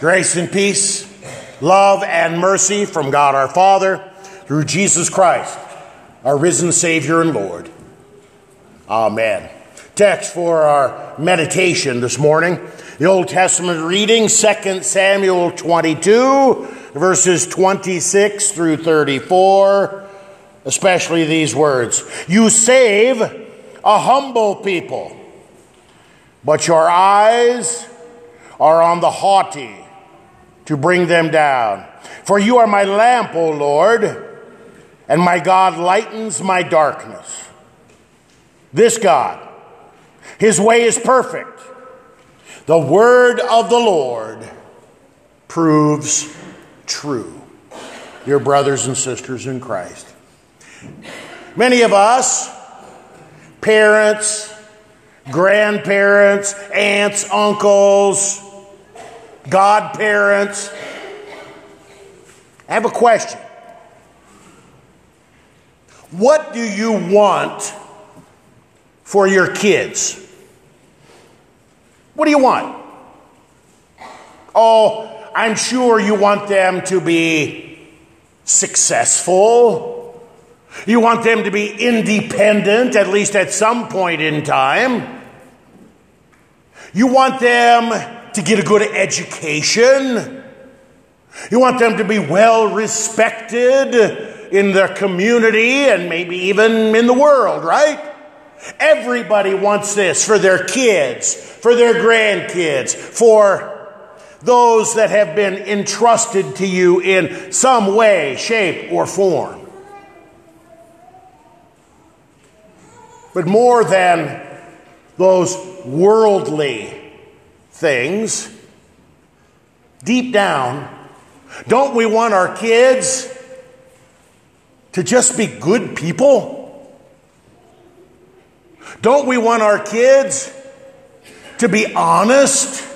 Grace and peace, love and mercy from God our Father through Jesus Christ, our risen Savior and Lord. Amen. Text for our meditation this morning the Old Testament reading, 2 Samuel 22, verses 26 through 34, especially these words You save a humble people, but your eyes are on the haughty to bring them down. For you are my lamp, O Lord, and my God lightens my darkness. This God, his way is perfect. The word of the Lord proves true. Dear brothers and sisters in Christ, many of us, parents, grandparents, aunts, uncles, godparents. I have a question. What do you want for your kids? What do you want? Oh, I'm sure you want them to be successful. You want them to be independent, at least at some point in time. You want them to get a good education. You want them to be well respected in their community and maybe even in the world, right? Everybody wants this for their kids, for their grandkids, for those that have been entrusted to you in some way, shape, or form. But more than those worldly things, deep down, don't we want our kids to just be good people? Don't we want our kids to be honest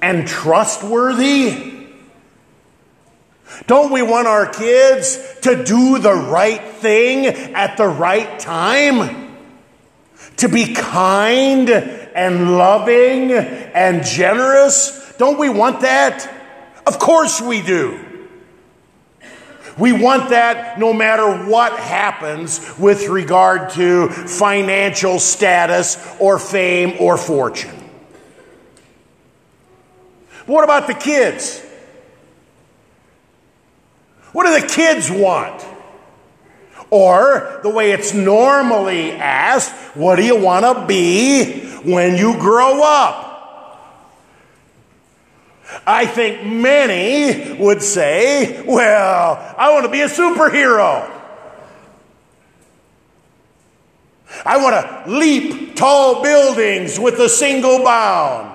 and trustworthy? Don't we want our kids to do the right thing at the right time? To be kind and loving and generous? Don't we want that? Of course we do. We want that no matter what happens with regard to financial status or fame or fortune. What about the kids? What do the kids want? Or, the way it's normally asked, what do you want to be when you grow up? I think many would say, well, I want to be a superhero. I want to leap tall buildings with a single bound.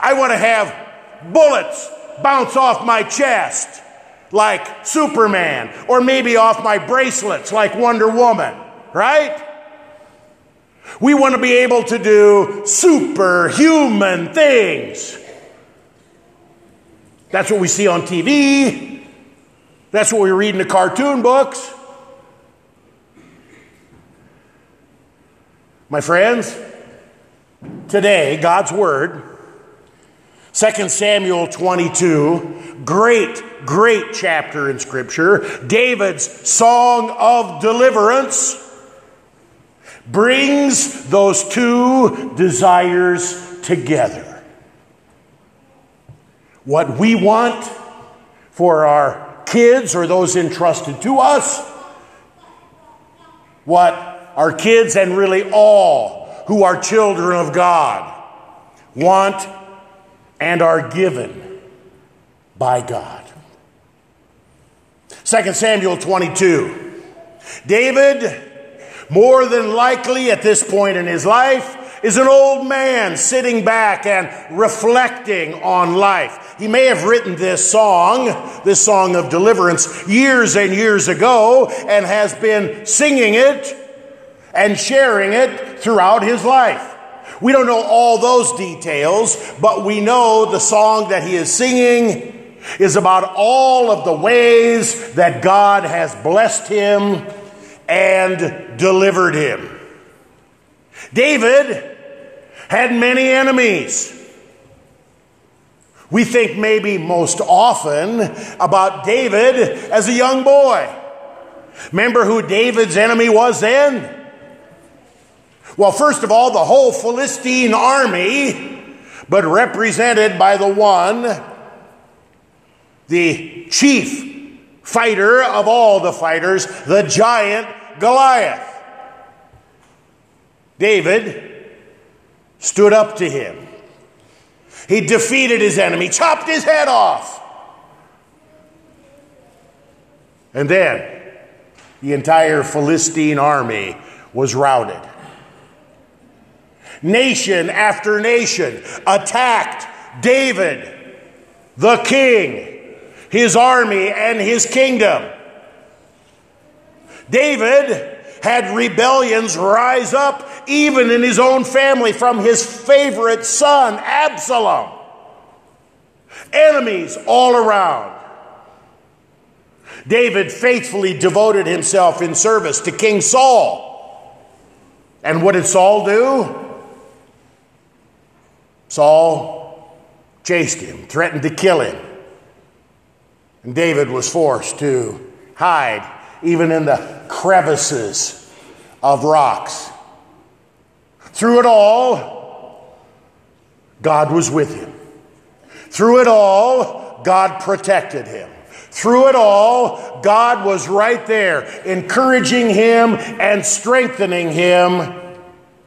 I want to have bullets bounce off my chest like Superman, or maybe off my bracelets like Wonder Woman, right? We want to be able to do superhuman things. That's what we see on TV. That's what we read in the cartoon books. My friends, today, God's Word, 2 Samuel 22, great, great chapter in Scripture, David's song of deliverance brings those two desires together. What we want for our kids or those entrusted to us, what our kids and really all who are children of God want and are given by God. 2 Samuel 22. David more than likely at this point in his life, is an old man sitting back and reflecting on life. He may have written this song, this song of deliverance, years and years ago, and has been singing it and sharing it throughout his life. We don't know all those details, but we know the song that he is singing is about all of the ways that God has blessed him and delivered him. David had many enemies. We think maybe most often about David as a young boy. Remember who David's enemy was then? Well, first of all, the whole Philistine army, but represented by the one, the chief fighter of all the fighters, the giant Goliath. David stood up to him. He defeated his enemy, chopped his head off. And then the entire Philistine army was routed. Nation after nation attacked David, the king, his army, and his kingdom. David had rebellions rise up even in his own family from his favorite son, Absalom. Enemies all around. David faithfully devoted himself in service to King Saul. And what did Saul do? Saul chased him, threatened to kill him. And David was forced to hide even in the crevices of rocks. Through it all, God was with him. Through it all, God protected him. Through it all, God was right there, encouraging him and strengthening him.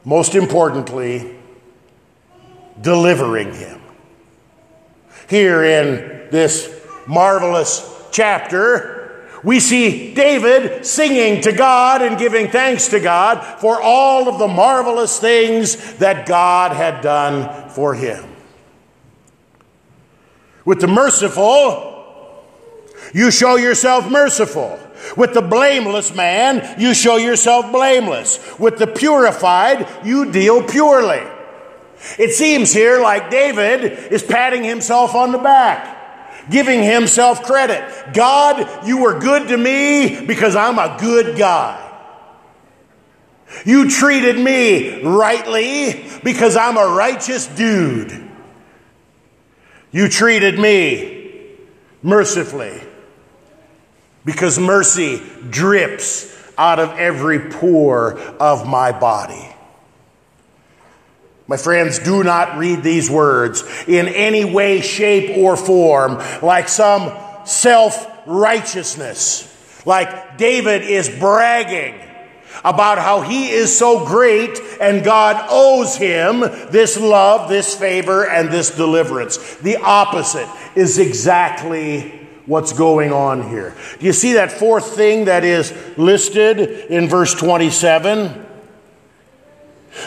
Most importantly, delivering him. Here in this marvelous chapter, we see David singing to God and giving thanks to God for all of the marvelous things that God had done for him. With the merciful, you show yourself merciful. With the blameless man, you show yourself blameless. With the purified, you deal purely. It seems here like David is patting himself on the back giving himself credit. God, you were good to me because I'm a good guy. You treated me rightly because I'm a righteous dude. You treated me mercifully because mercy drips out of every pore of my body. My friends, do not read these words in any way, shape, or form like some self righteousness, like David is bragging about how he is so great and God owes him this love, this favor, and this deliverance. The opposite is exactly what's going on here. Do you see that fourth thing that is listed in verse 27?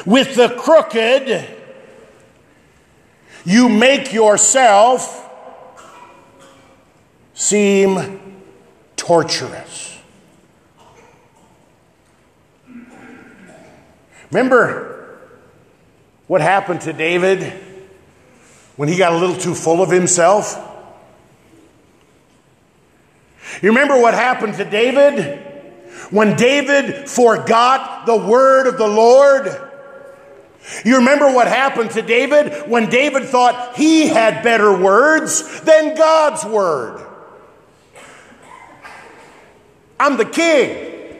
With the crooked, you make yourself seem torturous. Remember what happened to David when he got a little too full of himself? You remember what happened to David when David forgot the word of the Lord? You remember what happened to David when David thought he had better words than God's word? I'm the king.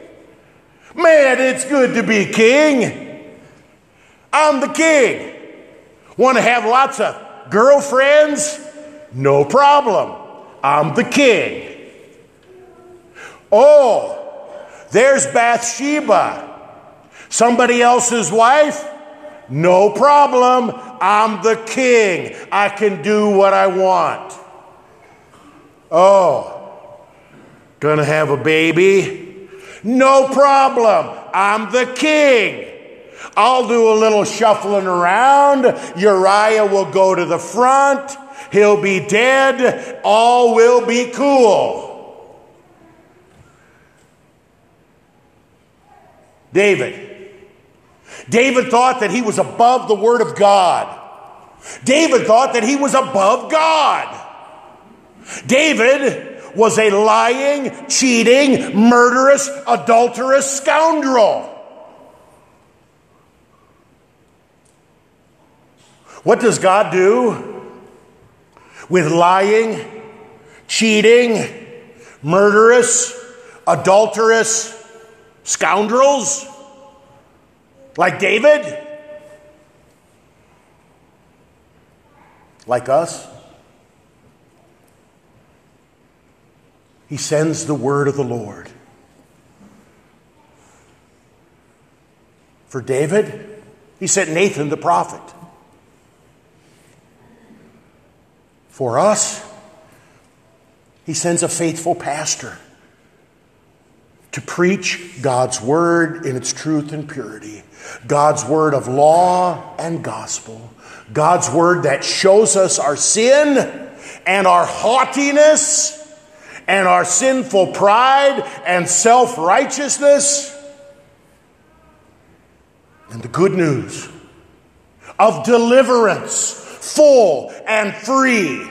Man, it's good to be king. I'm the king. Want to have lots of girlfriends? No problem. I'm the king. Oh, there's Bathsheba, somebody else's wife. No problem. I'm the king. I can do what I want. Oh, gonna have a baby? No problem. I'm the king. I'll do a little shuffling around. Uriah will go to the front. He'll be dead. All will be cool. David David thought that he was above the Word of God. David thought that he was above God. David was a lying, cheating, murderous, adulterous scoundrel. What does God do with lying, cheating, murderous, adulterous scoundrels like David? Like us? He sends the word of the Lord. For David, he sent Nathan the prophet. For us, he sends a faithful pastor to preach God's word in its truth and purity, God's word of law and gospel, God's word that shows us our sin and our haughtiness and our sinful pride and self righteousness, and the good news of deliverance, full and free,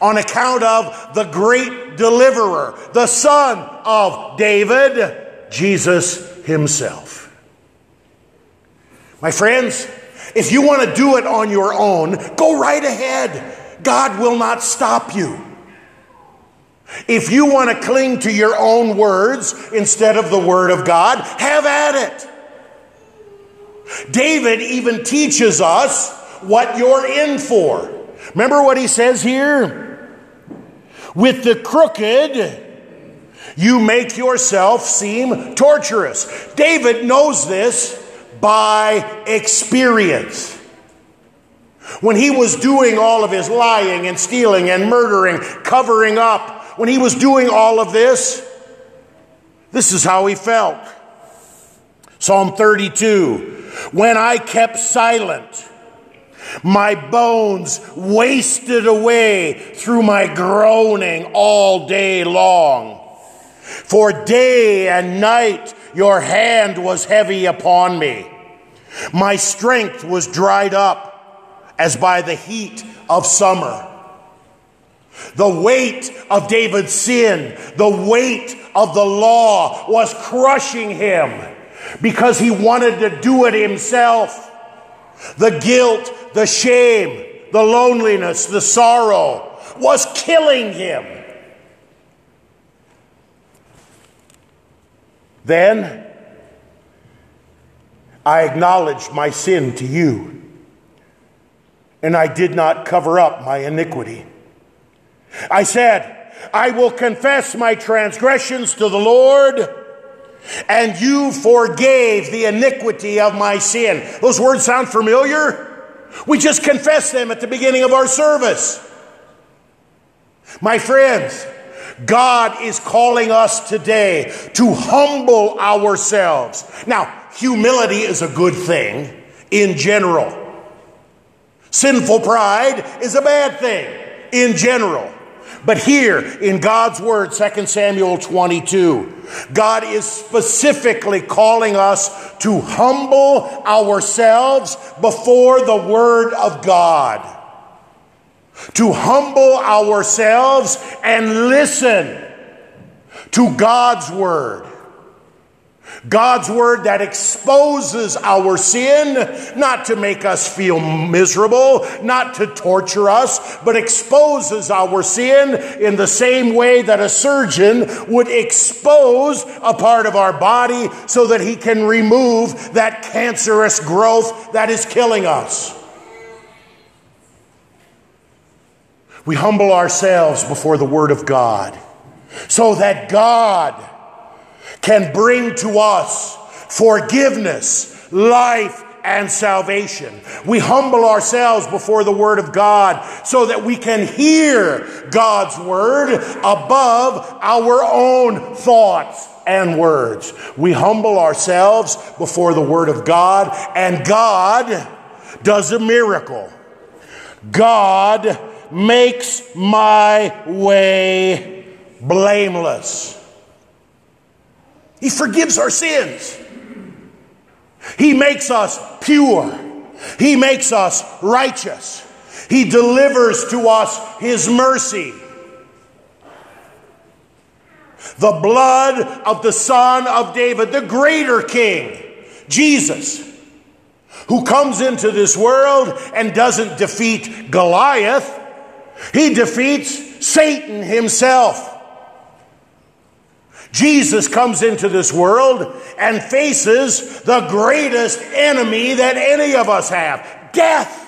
on account of the great deliverer, the Son of David, Jesus Himself. My friends, if you want to do it on your own, go right ahead. God will not stop you. If you want to cling to your own words instead of the Word of God, have at it. David even teaches us what you're in for. Remember what he says here? With the crooked, you make yourself seem torturous. David knows this by experience. When he was doing all of his lying and stealing and murdering, covering up, when he was doing all of this, this is how he felt. Psalm 32 When I kept silent, my bones wasted away through my groaning all day long. For day and night your hand was heavy upon me. My strength was dried up as by the heat of summer. The weight of David's sin, the weight of the law was crushing him because he wanted to do it himself. The guilt, the shame, the loneliness, the sorrow was killing him. Then I acknowledged my sin to you, and I did not cover up my iniquity. I said, I will confess my transgressions to the Lord, and you forgave the iniquity of my sin. Those words sound familiar? We just confessed them at the beginning of our service. My friends, God is calling us today to humble ourselves. Now, humility is a good thing in general. Sinful pride is a bad thing in general. But here in God's Word, 2 Samuel 22, God is specifically calling us to humble ourselves before the Word of God. To humble ourselves and listen to God's Word. God's word that exposes our sin, not to make us feel miserable, not to torture us, but exposes our sin in the same way that a surgeon would expose a part of our body so that he can remove that cancerous growth that is killing us. We humble ourselves before the word of God so that God can bring to us forgiveness, life, and salvation. We humble ourselves before the Word of God so that we can hear God's Word above our own thoughts and words. We humble ourselves before the Word of God, and God does a miracle. God makes my way blameless. He forgives our sins. He makes us pure. He makes us righteous. He delivers to us His mercy. The blood of the Son of David, the greater King, Jesus, who comes into this world and doesn't defeat Goliath, he defeats Satan himself. Jesus comes into this world and faces the greatest enemy that any of us have death.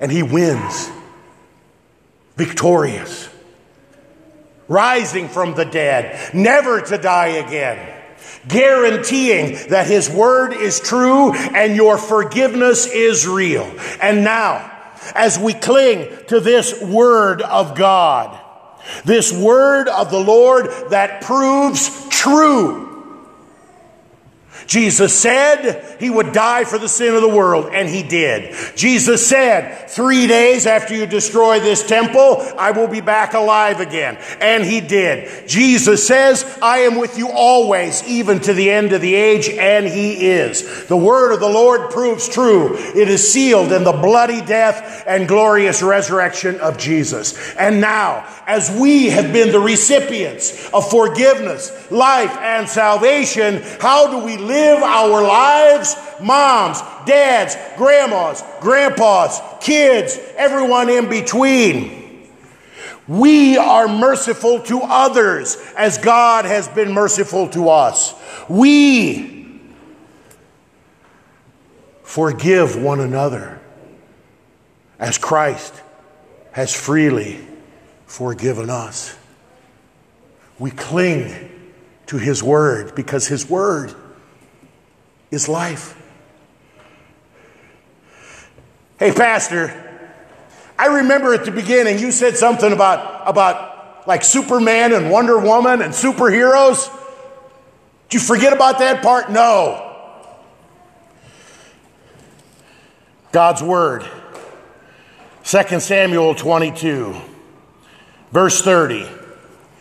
And he wins, victorious, rising from the dead, never to die again guaranteeing that His word is true and your forgiveness is real. And now, as we cling to this word of God, this word of the Lord that proves true Jesus said he would die for the sin of the world, and he did. Jesus said, Three days after you destroy this temple, I will be back alive again. And he did. Jesus says, I am with you always, even to the end of the age, and he is. The word of the Lord proves true. It is sealed in the bloody death and glorious resurrection of Jesus. And now, as we have been the recipients of forgiveness, life, and salvation, how do we live? our lives, moms, dads, grandmas, grandpas, kids, everyone in between. We are merciful to others as God has been merciful to us. We forgive one another as Christ has freely forgiven us. We cling to His Word because His Word is life. Hey, Pastor, I remember at the beginning you said something about, about like Superman and Wonder Woman and superheroes. Did you forget about that part? No. God's Word. 2 Samuel 22, verse 30.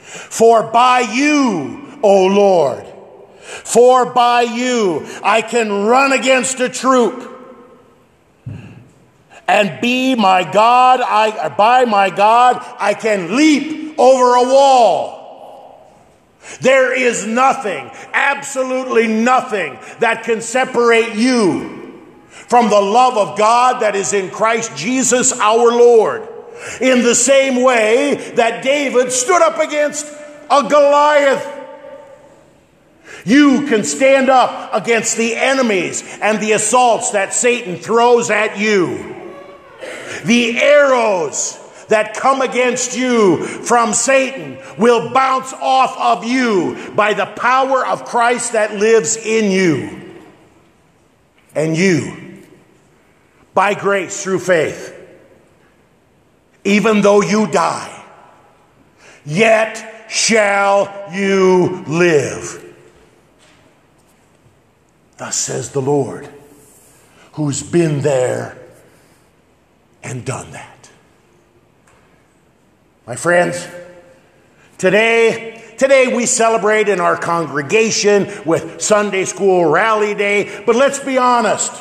For by you, O Lord, for by you I can run against a troop and be my God, I, by my God, I can leap over a wall. There is nothing, absolutely nothing that can separate you from the love of God that is in Christ Jesus our Lord. In the same way that David stood up against a Goliath you can stand up against the enemies and the assaults that Satan throws at you. The arrows that come against you from Satan will bounce off of you by the power of Christ that lives in you. And you, by grace through faith, even though you die, yet shall you live. Thus says the Lord, who's been there and done that. My friends, today, today we celebrate in our congregation with Sunday school rally day, but let's be honest.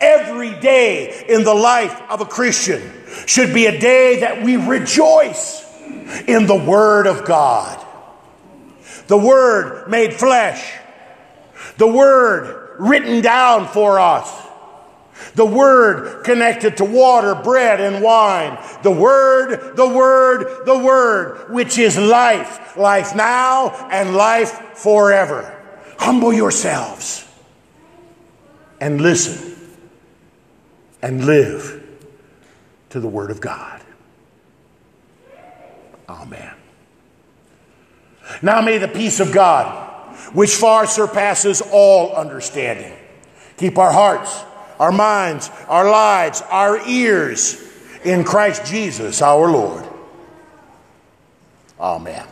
Every day in the life of a Christian should be a day that we rejoice in the Word of God. The Word made flesh the Word written down for us. The Word connected to water, bread, and wine. The Word, the Word, the Word, which is life. Life now and life forever. Humble yourselves and listen and live to the Word of God. Amen. Now may the peace of God which far surpasses all understanding. Keep our hearts, our minds, our lives, our ears in Christ Jesus our Lord. Amen.